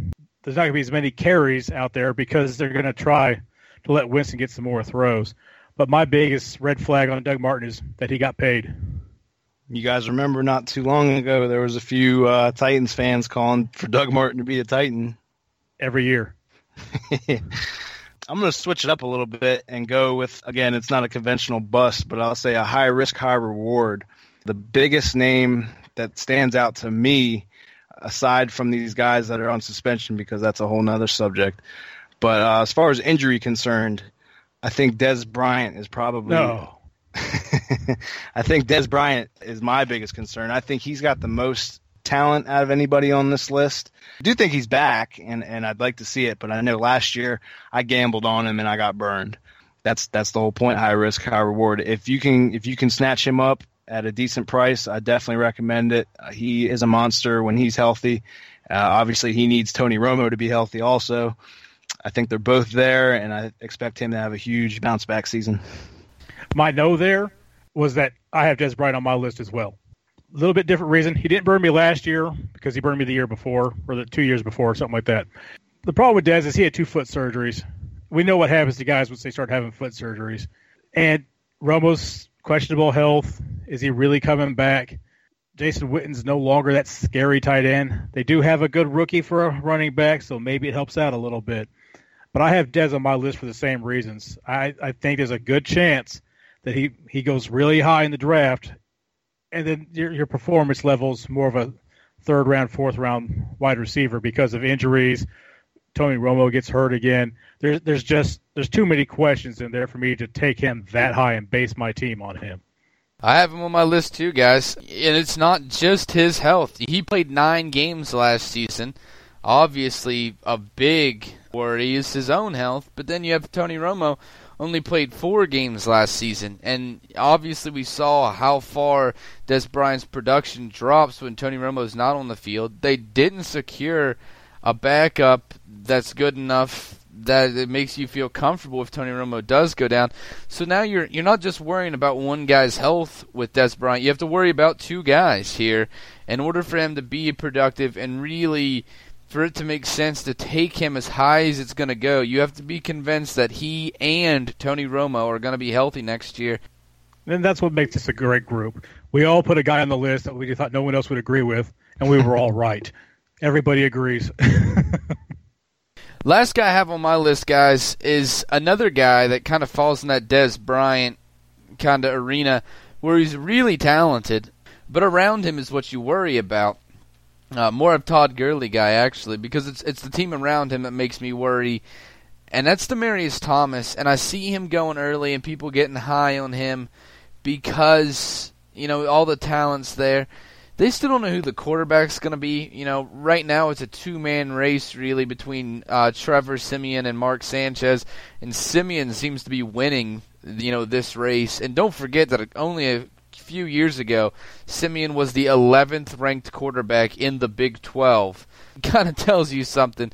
there's not going to be as many carries out there because they're going to try to let Winston get some more throws. But my biggest red flag on Doug Martin is that he got paid. You guys remember not too long ago there was a few uh, Titans fans calling for Doug Martin to be a Titan every year. I'm going to switch it up a little bit and go with again, it's not a conventional bust, but I'll say a high risk, high reward. The biggest name that stands out to me, aside from these guys that are on suspension, because that's a whole nother subject. But uh, as far as injury concerned, I think Dez Bryant is probably. No. I think Dez Bryant is my biggest concern. I think he's got the most talent out of anybody on this list. I do think he's back, and, and I'd like to see it, but I know last year I gambled on him and I got burned. That's that's the whole point: high risk, high reward. If you can if you can snatch him up at a decent price, I definitely recommend it. He is a monster when he's healthy. Uh, obviously, he needs Tony Romo to be healthy also. I think they're both there, and I expect him to have a huge bounce back season. My no there was that I have Dez Bryant on my list as well a little bit different reason. He didn't burn me last year because he burned me the year before or the two years before, or something like that. The problem with Dez is he had two foot surgeries. We know what happens to guys once they start having foot surgeries. And Romo's questionable health. Is he really coming back? Jason Witten's no longer that scary tight end. They do have a good rookie for a running back, so maybe it helps out a little bit. But I have Dez on my list for the same reasons. I, I think there's a good chance that he, he goes really high in the draft and then your, your performance levels more of a third round, fourth round wide receiver because of injuries. Tony Romo gets hurt again. There's there's just there's too many questions in there for me to take him that high and base my team on him. I have him on my list too, guys. And it's not just his health. He played nine games last season. Obviously, a big worry is his own health. But then you have Tony Romo, only played four games last season, and obviously we saw how far Dez Bryant's production drops when Tony Romo is not on the field. They didn't secure a backup that's good enough that it makes you feel comfortable if Tony Romo does go down. So now you're you're not just worrying about one guy's health with Dez Bryant. You have to worry about two guys here in order for him to be productive and really for it to make sense to take him as high as it's going to go. You have to be convinced that he and Tony Romo are going to be healthy next year. And that's what makes this a great group. We all put a guy on the list that we thought no one else would agree with, and we were all right. Everybody agrees. Last guy I have on my list, guys, is another guy that kind of falls in that Dez Bryant kind of arena where he's really talented, but around him is what you worry about. Uh, more of Todd Gurley guy actually, because it's it's the team around him that makes me worry, and that's Demaryius Thomas. And I see him going early and people getting high on him because you know all the talents there they still don't know who the quarterback's going to be. You know, right now it's a two-man race really between uh, Trevor Siemian and Mark Sanchez, and Siemian seems to be winning. You know, this race. And don't forget that only a few years ago, Siemian was the 11th ranked quarterback in the Big 12. Kind of tells you something.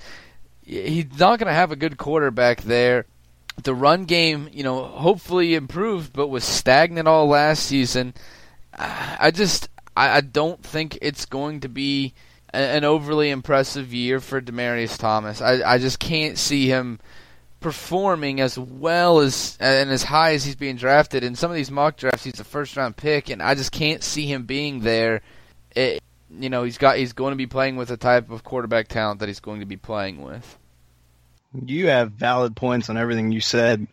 He's not going to have a good quarterback there. The run game, you know, hopefully improved, but was stagnant all last season. I just I, don't think it's going to be an overly impressive year for Demaryius Thomas. I, I just can't see him performing as well as and as high as he's being drafted. In some of these mock drafts, he's a first round pick, and I just can't see him being there. It, you know, he's got he's going to be playing with the type of quarterback talent that he's going to be playing with. You have valid points on everything you said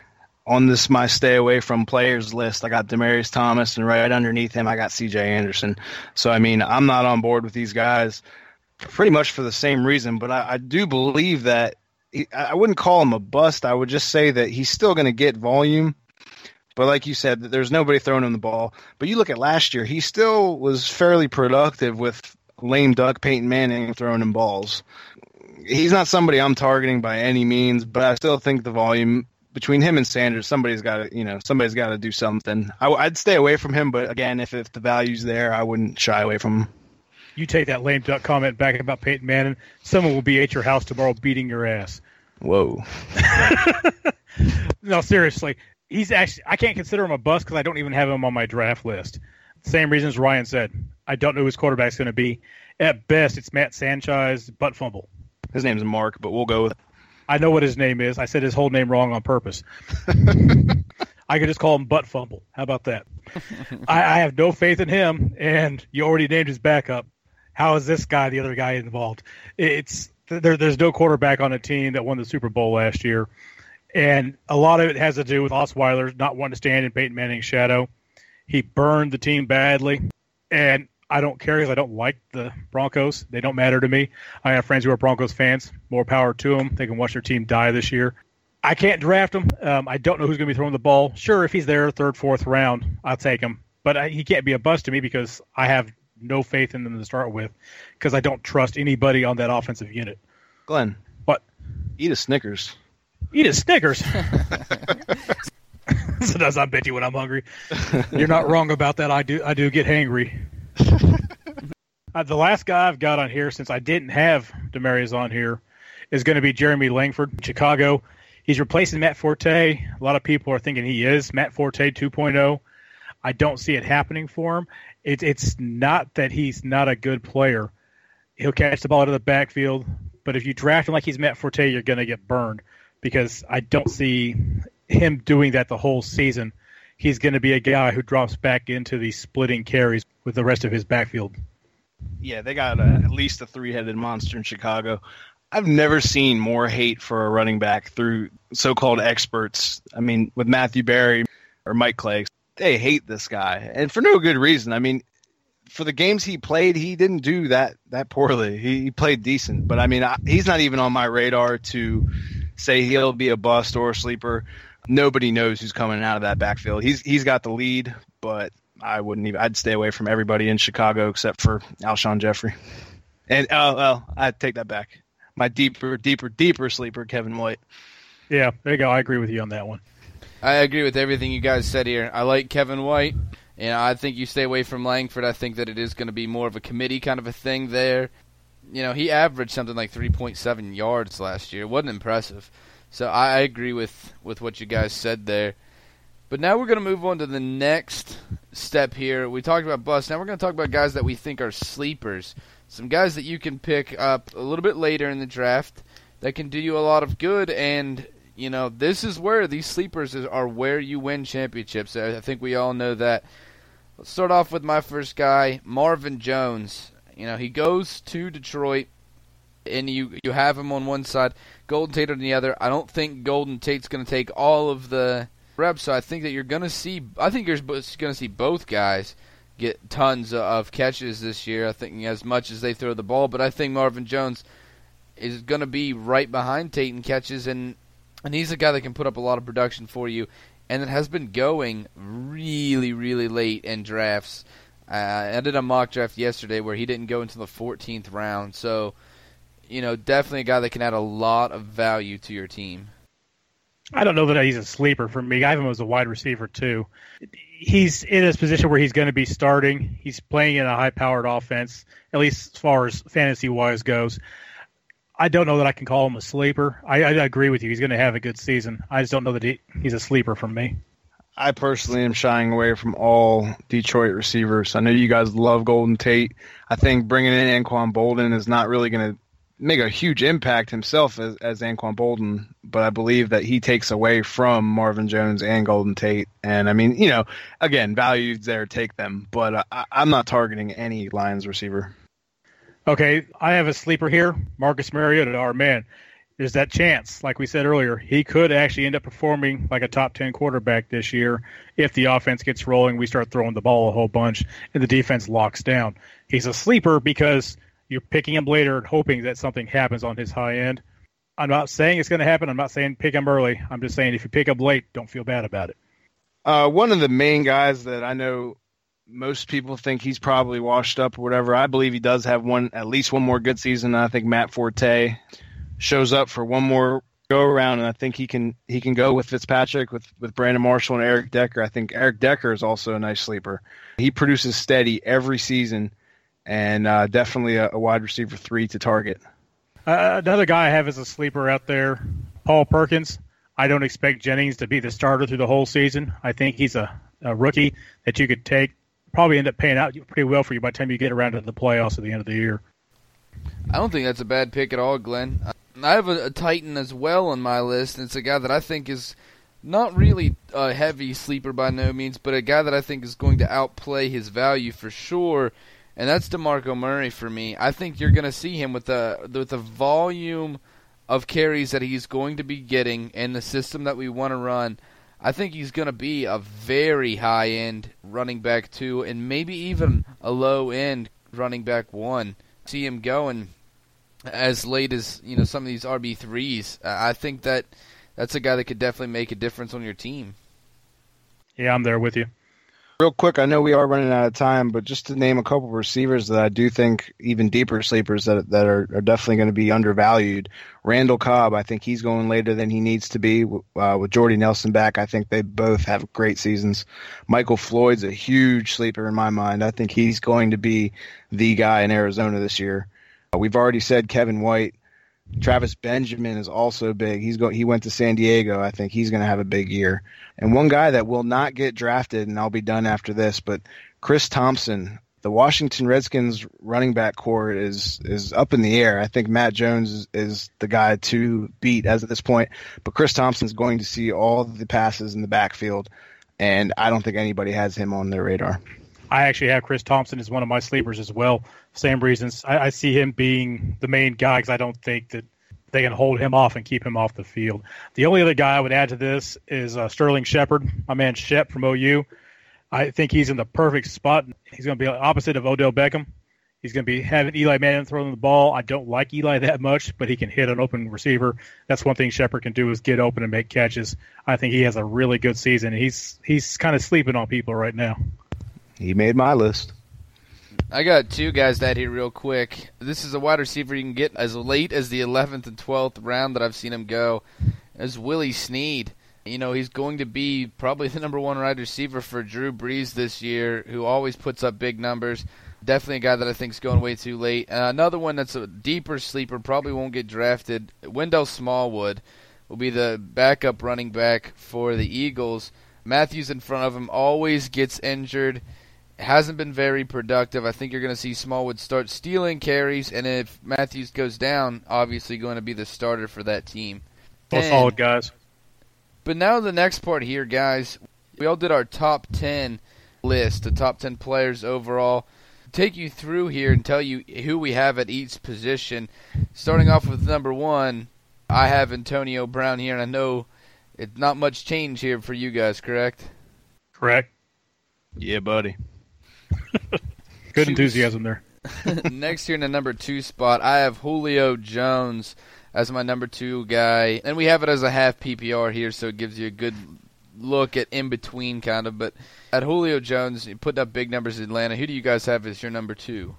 on this my stay away from players list, I got Demaryius Thomas, and right underneath him, I got C.J. Anderson. So I mean, I'm not on board with these guys, pretty much for the same reason. But I, I do believe that he, I wouldn't call him a bust. I would just say that he's still going to get volume. But like you said, there's nobody throwing him the ball. But you look at last year, he still was fairly productive with lame duck Peyton Manning throwing him balls. He's not somebody I'm targeting by any means, but I still think the volume between him and Sanders, somebody's got to, you know, somebody's got to do something. I, would stay away from him, but again, if, if the value's there, I wouldn't shy away from him. You take that lame duck comment back about Peyton Manning. Someone will be at your house tomorrow beating your ass. Whoa. no, seriously, he's actually. I can't consider him a bust because I don't even have him on my draft list. Same reasons Ryan said. I don't know who his quarterback's going to be. At best, it's Matt Sanchez, butt fumble. His name's Mark, but we'll go with I know what his name is. I said his whole name wrong on purpose. I could just call him Butt Fumble. How about that? I, I, have no faith in him, and you already named his backup. How is this guy the other guy involved? It's there, there's no quarterback on a team that won the Super Bowl last year, and a lot of it has to do with Osweiler not wanting to stand in Peyton Manning's shadow. He burned the team badly, and I don't care because I don't like the Broncos. They don't matter to me. I have friends who are Broncos fans. More power to them. They can watch their team die this year. I can't draft him. Um, I don't know who's going to be throwing the ball. Sure, if he's there third, fourth round, I'll take him. But I, he can't be a bust to me because I have no faith in them to start with because I don't trust anybody on that offensive unit. Glenn, what? Eat a Snickers. Eat a Snickers. Sometimes I bet you when I'm hungry. You're not wrong about that. I do. I do get hangry. uh, the last guy I've got on here, since I didn't have Demaryius on here, is going to be Jeremy Langford, Chicago. He's replacing Matt Forte. A lot of people are thinking he is Matt Forte 2.0. I don't see it happening for him. It, it's not that he's not a good player. He'll catch the ball out of the backfield, but if you draft him like he's Matt Forte, you're going to get burned because I don't see him doing that the whole season. He's going to be a guy who drops back into the splitting carries with the rest of his backfield. Yeah, they got a, at least a three-headed monster in Chicago. I've never seen more hate for a running back through so-called experts. I mean, with Matthew Berry or Mike Clay, they hate this guy, and for no good reason. I mean, for the games he played, he didn't do that that poorly. He, he played decent, but I mean, I, he's not even on my radar to say he'll be a bust or a sleeper. Nobody knows who's coming out of that backfield. He's he's got the lead, but I wouldn't even. I'd stay away from everybody in Chicago except for Alshon Jeffery. And oh well, I take that back. My deeper, deeper, deeper sleeper, Kevin White. Yeah, there you go. I agree with you on that one. I agree with everything you guys said here. I like Kevin White, and I think you stay away from Langford. I think that it is going to be more of a committee kind of a thing there. You know, he averaged something like 3.7 yards last year. It wasn't impressive. So I agree with, with what you guys said there. But now we're going to move on to the next step here. We talked about bust. Now we're going to talk about guys that we think are sleepers. Some guys that you can pick up a little bit later in the draft that can do you a lot of good. And, you know, this is where these sleepers are where you win championships. I think we all know that. Let's start off with my first guy, Marvin Jones. You know, he goes to Detroit, and you you have him on one side, Golden Tate on the other. I don't think Golden Tate's going to take all of the reps, so I think that you're going to see. I think you're going to see both guys get tons of catches this year. I think as much as they throw the ball, but I think Marvin Jones is going to be right behind Tate in catches, and and he's a guy that can put up a lot of production for you, and it has been going really, really late in drafts. Uh, I did a mock draft yesterday where he didn't go until the 14th round, so you know definitely a guy that can add a lot of value to your team. I don't know that he's a sleeper for me. I have him as a wide receiver too. He's in a position where he's going to be starting. He's playing in a high-powered offense, at least as far as fantasy-wise goes. I don't know that I can call him a sleeper. I, I agree with you. He's going to have a good season. I just don't know that he, he's a sleeper for me. I personally am shying away from all Detroit receivers. I know you guys love Golden Tate. I think bringing in Anquan Boldin is not really going to make a huge impact himself as, as Anquan Boldin, but I believe that he takes away from Marvin Jones and Golden Tate. And I mean, you know, again, values there, take them, but I, I'm not targeting any Lions receiver. Okay, I have a sleeper here, Marcus Mariota, our man. There's that chance, like we said earlier, he could actually end up performing like a top 10 quarterback this year if the offense gets rolling, we start throwing the ball a whole bunch, and the defense locks down. He's a sleeper because you're picking him later and hoping that something happens on his high end. I'm not saying it's going to happen. I'm not saying pick him early. I'm just saying if you pick him late, don't feel bad about it. Uh, one of the main guys that I know most people think he's probably washed up or whatever. I believe he does have one, at least one more good season. I think Matt Forte shows up for one more go around, and I think he can he can go with Fitzpatrick, with with Brandon Marshall and Eric Decker. I think Eric Decker is also a nice sleeper. He produces steady every season, and uh, definitely a, a, wide receiver three to target. Uh, another guy I have as a sleeper out there, Paul Perkins. I don't expect Jennings to be the starter through the whole season. I think he's a, a rookie that you could take probably end up paying out pretty well for you by the time you get around to the playoffs at the end of the year. I don't think that's a bad pick at all, Glenn. I have a, a Titan as well on my list, and it's a guy that I think is not really a heavy sleeper by no means, but a guy that I think is going to outplay his value for sure, and that's DeMarco Murray for me. I think you're going to see him with the with the volume of carries that he's going to be getting and the system that we want to run. I think he's going to be a very high end running back two, and maybe even a low end running back one. See him going as late as you know some of these RB threes. I think that that's a guy that could definitely make a difference on your team. Yeah, I'm there with you. Real quick, I know we are running out of time, but just to name a couple of receivers that I do think even deeper sleepers that that are, are definitely going to be undervalued. Randall Cobb, I think he's going later than he needs to be. Uh, with Jordy Nelson back, I think they both have great seasons. Michael Floyd's a huge sleeper in my mind. I think he's going to be the guy in Arizona this year. Uh, we've already said Kevin White. Travis Benjamin is also big. He's go, he went to San Diego. I think he's going to have a big year. And one guy that will not get drafted, and I'll be done after this, but Chris Thompson, the Washington Redskins running back corps is is up in the air. I think Matt Jones is, is the guy to beat as at this point, but Chris Thompson is going to see all the passes in the backfield, and I don't think anybody has him on their radar. I actually have Chris Thompson as one of my sleepers as well. Same reasons. I, I see him being the main guy because I don't think that they can hold him off and keep him off the field. The only other guy I would add to this is uh, Sterling Shepard, my man Shep from OU. I think he's in the perfect spot. He's going to be opposite of Odell Beckham. He's going to be having Eli Manning throwing the ball. I don't like Eli that much, but he can hit an open receiver. That's one thing Shepard can do is get open and make catches. I think he has a really good season. He's he's kind of sleeping on people right now. He made my list. I got two guys that here real quick. This is a wide receiver you can get as late as the 11th and 12th round that I've seen him go. As Willie Snead. You know, he's going to be probably the number one wide receiver for Drew Brees this year, who always puts up big numbers. Definitely a guy that I think is going way too late. Uh, another one that's a deeper sleeper, probably won't get drafted. Wendell Smallwood will be the backup running back for the Eagles. Mathews in front of him always gets injured. Hasn't been very productive. I think you're going to see Smallwood start stealing carries, and if Mathews goes down, obviously going to be the starter for that team. Both And- solid guys. But now the next part here, guys. We all did our top 10 list, the top 10 players overall. Take you through here and tell you who we have at each position. Starting off with number one, I have Antonio Brown here, and I know it's not much change here for you guys, correct? Correct. Yeah, buddy. Good enthusiasm there. Next here in the number two spot, I have Julio Jones as my number two guy, and we have it as a half PPR here, so it gives you a good look at in between kind of. But at Julio Jones, he put up big numbers in Atlanta. Who do you guys have as your number two?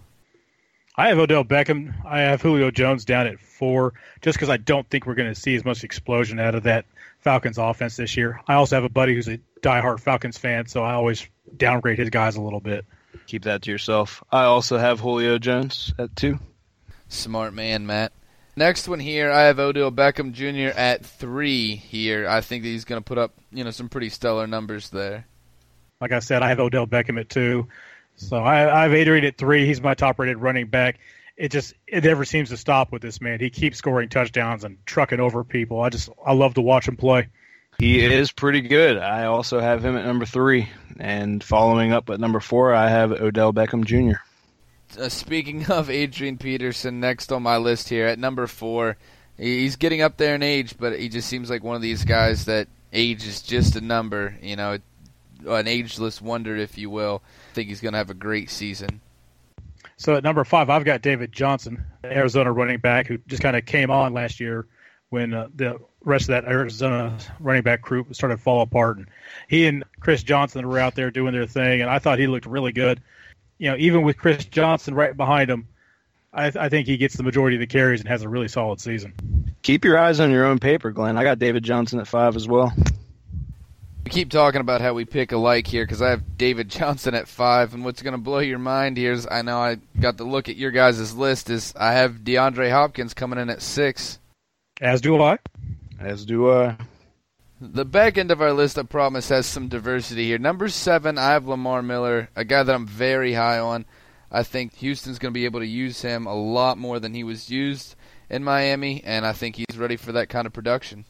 I have Odell Beckham. I have Julio Jones down at four, just because I don't think we're going to see as much explosion out of that Falcons offense this year. I also have a buddy who's a diehard Falcons fan, so I always downgrade his guys a little bit. Keep that to yourself. I also have Julio Jones at two. Smart man, Matt. Next one here, I have Odell Beckham Jr. at three here. I think that he's going to put up, you know, some pretty stellar numbers there. Like I said, I have Odell Beckham at two. So I, I have Adrian at three. He's my top rated running back. It just it never seems to stop with this man. He keeps scoring touchdowns and trucking over people. I just I love to watch him play. He is pretty good. I also have him at number three. And following up at number four, I have Odell Beckham Jr. Uh, speaking of Adrian Peterson, next on my list here at number four, he's getting up there in age, but he just seems like one of these guys that age is just a number. You know, an ageless wonder, if you will. I think he's going to have a great season. So at number five, I've got David Johnson, Arizona running back, who just kind of came on last year when uh, the rest of that Arizona running back group started to fall apart. And he and Chris Johnson were out there doing their thing, and I thought he looked really good. You know, even with Chris Johnson right behind him, I, I think he gets the majority of the carries and has a really solid season. Keep your eyes on your own paper, Glenn. I got David Johnson at five as well. We keep talking about how we pick alike here because I have David Johnson at five, and what's going to blow your mind here is I know I got to look at your guys' list is I have DeAndre Hopkins coming in at six. As do I. As do I. The back end of our list, I promise, has some diversity here. Number seven, I have Lamar Miller, a guy that I'm very high on. I think Houston's going to be able to use him a lot more than he was used in Miami, and I think he's ready for that kind of production.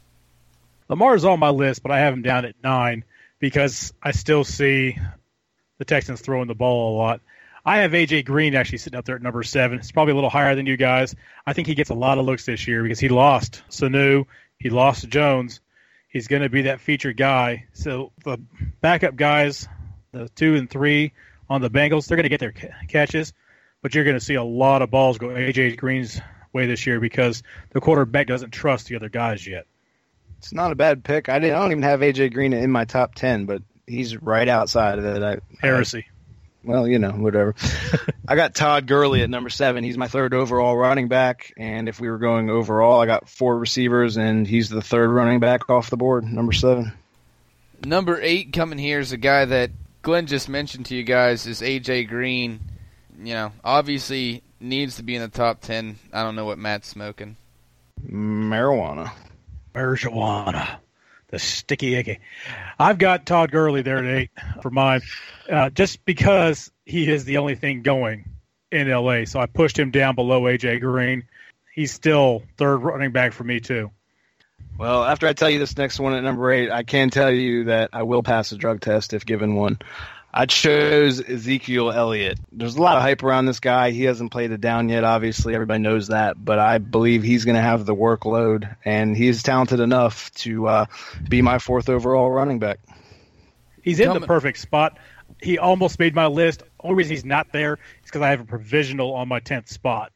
Lamar's on my list, but I have him down at nine because I still see the Texans throwing the ball a lot. I have AJ Green actually sitting up there at number seven. It's probably a little higher than you guys. I think he gets a lot of looks this year because he lost Sanu, he lost Jones. He's going to be that featured guy. So the backup guys, the two and three on the Bengals, they're going to get their ca- catches, but you're going to see a lot of balls go AJ Green's way this year because the quarterback doesn't trust the other guys yet. It's not a bad pick. I didn't. I don't even have AJ Green in my top ten, but he's right outside of it. I, Heresy. well, you know, whatever. I got Todd Gurley at number seven. He's my third overall running back, and if we were going overall, I got four receivers, and he's the third running back off the board, number seven. Number eight coming here is a guy that Glenn just mentioned to you guys is AJ Green. You know, obviously needs to be in the top ten. I don't know what Matt's smoking. Marijuana. Marijuana, the sticky icky. I've got Todd Gurley there at eight for mine, uh, just because he is the only thing going in LA. So I pushed him down below AJ Green. He's still third running back for me too. Well, after I tell you this next one at number eight, I can tell you that I will pass a drug test if given one. I chose Ezekiel Elliott. There's a lot of hype around this guy. He hasn't played it down yet, obviously. Everybody knows that. But I believe he's going to have the workload, and he's talented enough to uh, be my fourth overall running back. He's in Tell the me- perfect spot. he almost made my list. Only reason he's not there is because I have a provisional on my tenth spot.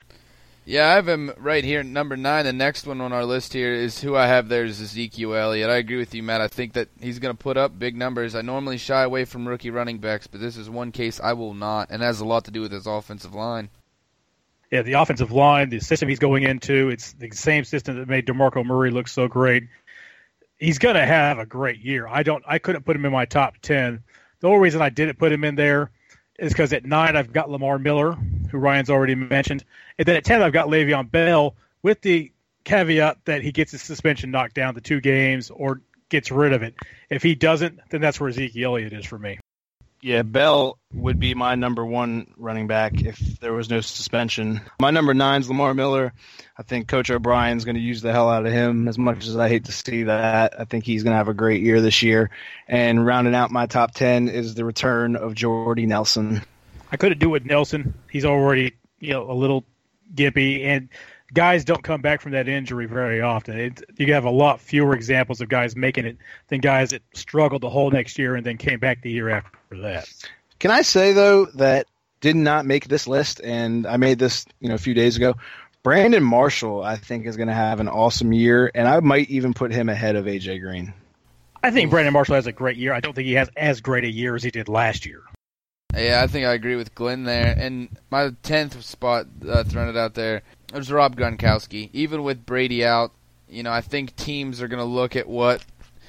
Yeah, I have him right here, number nine. The next one on our list here is who I have there is Ezekiel Elliott. I agree with you, Matt. I think that he's going to put up big numbers. I normally shy away from rookie running backs, but this is one case I will not, and has a lot to do with his offensive line. Yeah, the offensive line, the system he's going into, it's the same system that made DeMarco Murray look so great. He's going to have a great year. I don't, I couldn't put him in my top ten. The only reason I didn't put him in there is because at nine I've got Lamar Miller, who Ryan's already mentioned, and then at ten I've got Le'Veon Bell, with the caveat that he gets his suspension knocked down to two games or gets rid of it. If he doesn't, then that's where Ezekiel Elliott is for me. Yeah, Bell would be my number one running back if there was no suspension. My number nine is Lamar Miller. I think Coach O'Brien's going to use the hell out of him as much as I hate to see that. I think he's going to have a great year this year. And rounding out my top 10 is the return of Jordy Nelson. I couldn't do it with Nelson. He's already, you know, a little gimpy and guys don't come back from that injury very often. It, you have a lot fewer examples of guys making it than guys that struggled the whole next year and then came back the year after that. Can I say though that did not make this list, and I made this you know a few days ago. Brandon Marshall, I think, is going to have an awesome year, and I might even put him ahead of AJ Green. I think Brandon Marshall has a great year. I don't think he has as great a year as he did last year. Yeah, I think I agree with Glenn there. And my tenth spot, uh, throwing it out there, was Rob Gronkowski. Even with Brady out, you know, I think teams are going to look at what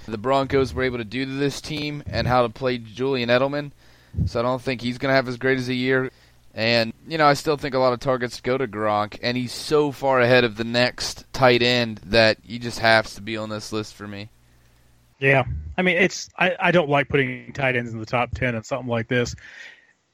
the Broncos were able to do to this team and how to play Julian Edelman. So I don't think he's going to have as great as a year. And, you know, I still think a lot of targets go to Gronk, and he's so far ahead of the next tight end that he just has to be on this list for me. Yeah. I mean, it's I, I don't like putting tight ends in the top 10 and something like this.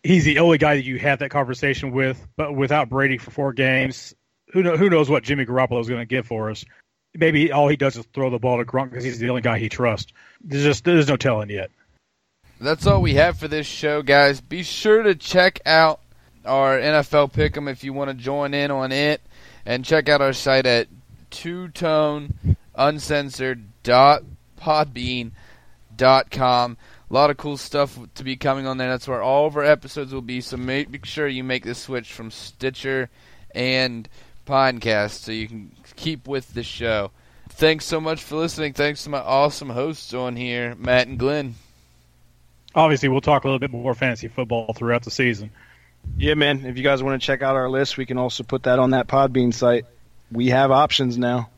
He's the only guy that you have that conversation with, but without Brady for four games, who know, who knows what Jimmy Garoppolo is going to give for us? Maybe all he does is throw the ball to Gronk because he's the only guy he trusts. There's just there's no telling yet. That's all we have for this show, guys. Be sure to check out our NFL Pick'em if you want to join in on it, and check out our site at two tone uncensored dot podbean dot com. A lot of cool stuff to be coming on there. That's where all of our episodes will be. So make sure you make the switch from Stitcher and Pinecast so you can keep with the show. Thanks so much for listening. Thanks to my awesome hosts on here, Matt and Glenn. Obviously, we'll talk a little bit more fantasy football throughout the season. Yeah, man. If you guys want to check out our list, we can also put that on that Podbean site. We have options now.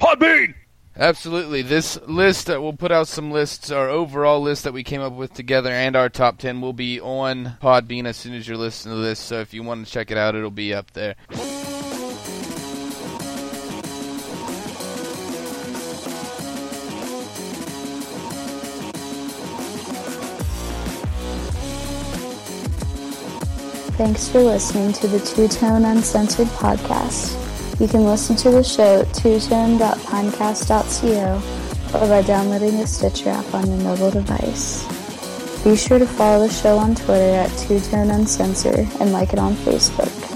Podbean! Absolutely. This list that we'll put out some lists, our overall list that we came up with together, and our top 10 will be on Podbean as soon as you're listening to this. So if you want to check it out, it'll be up there. Thanks for listening to the Two Tone Uncensored podcast. You can listen to the show at twotone.pinecast.co or by downloading the Stitcher app on your mobile device. Be sure to follow the show on Twitter at Two Tone Uncensored and like it on Facebook.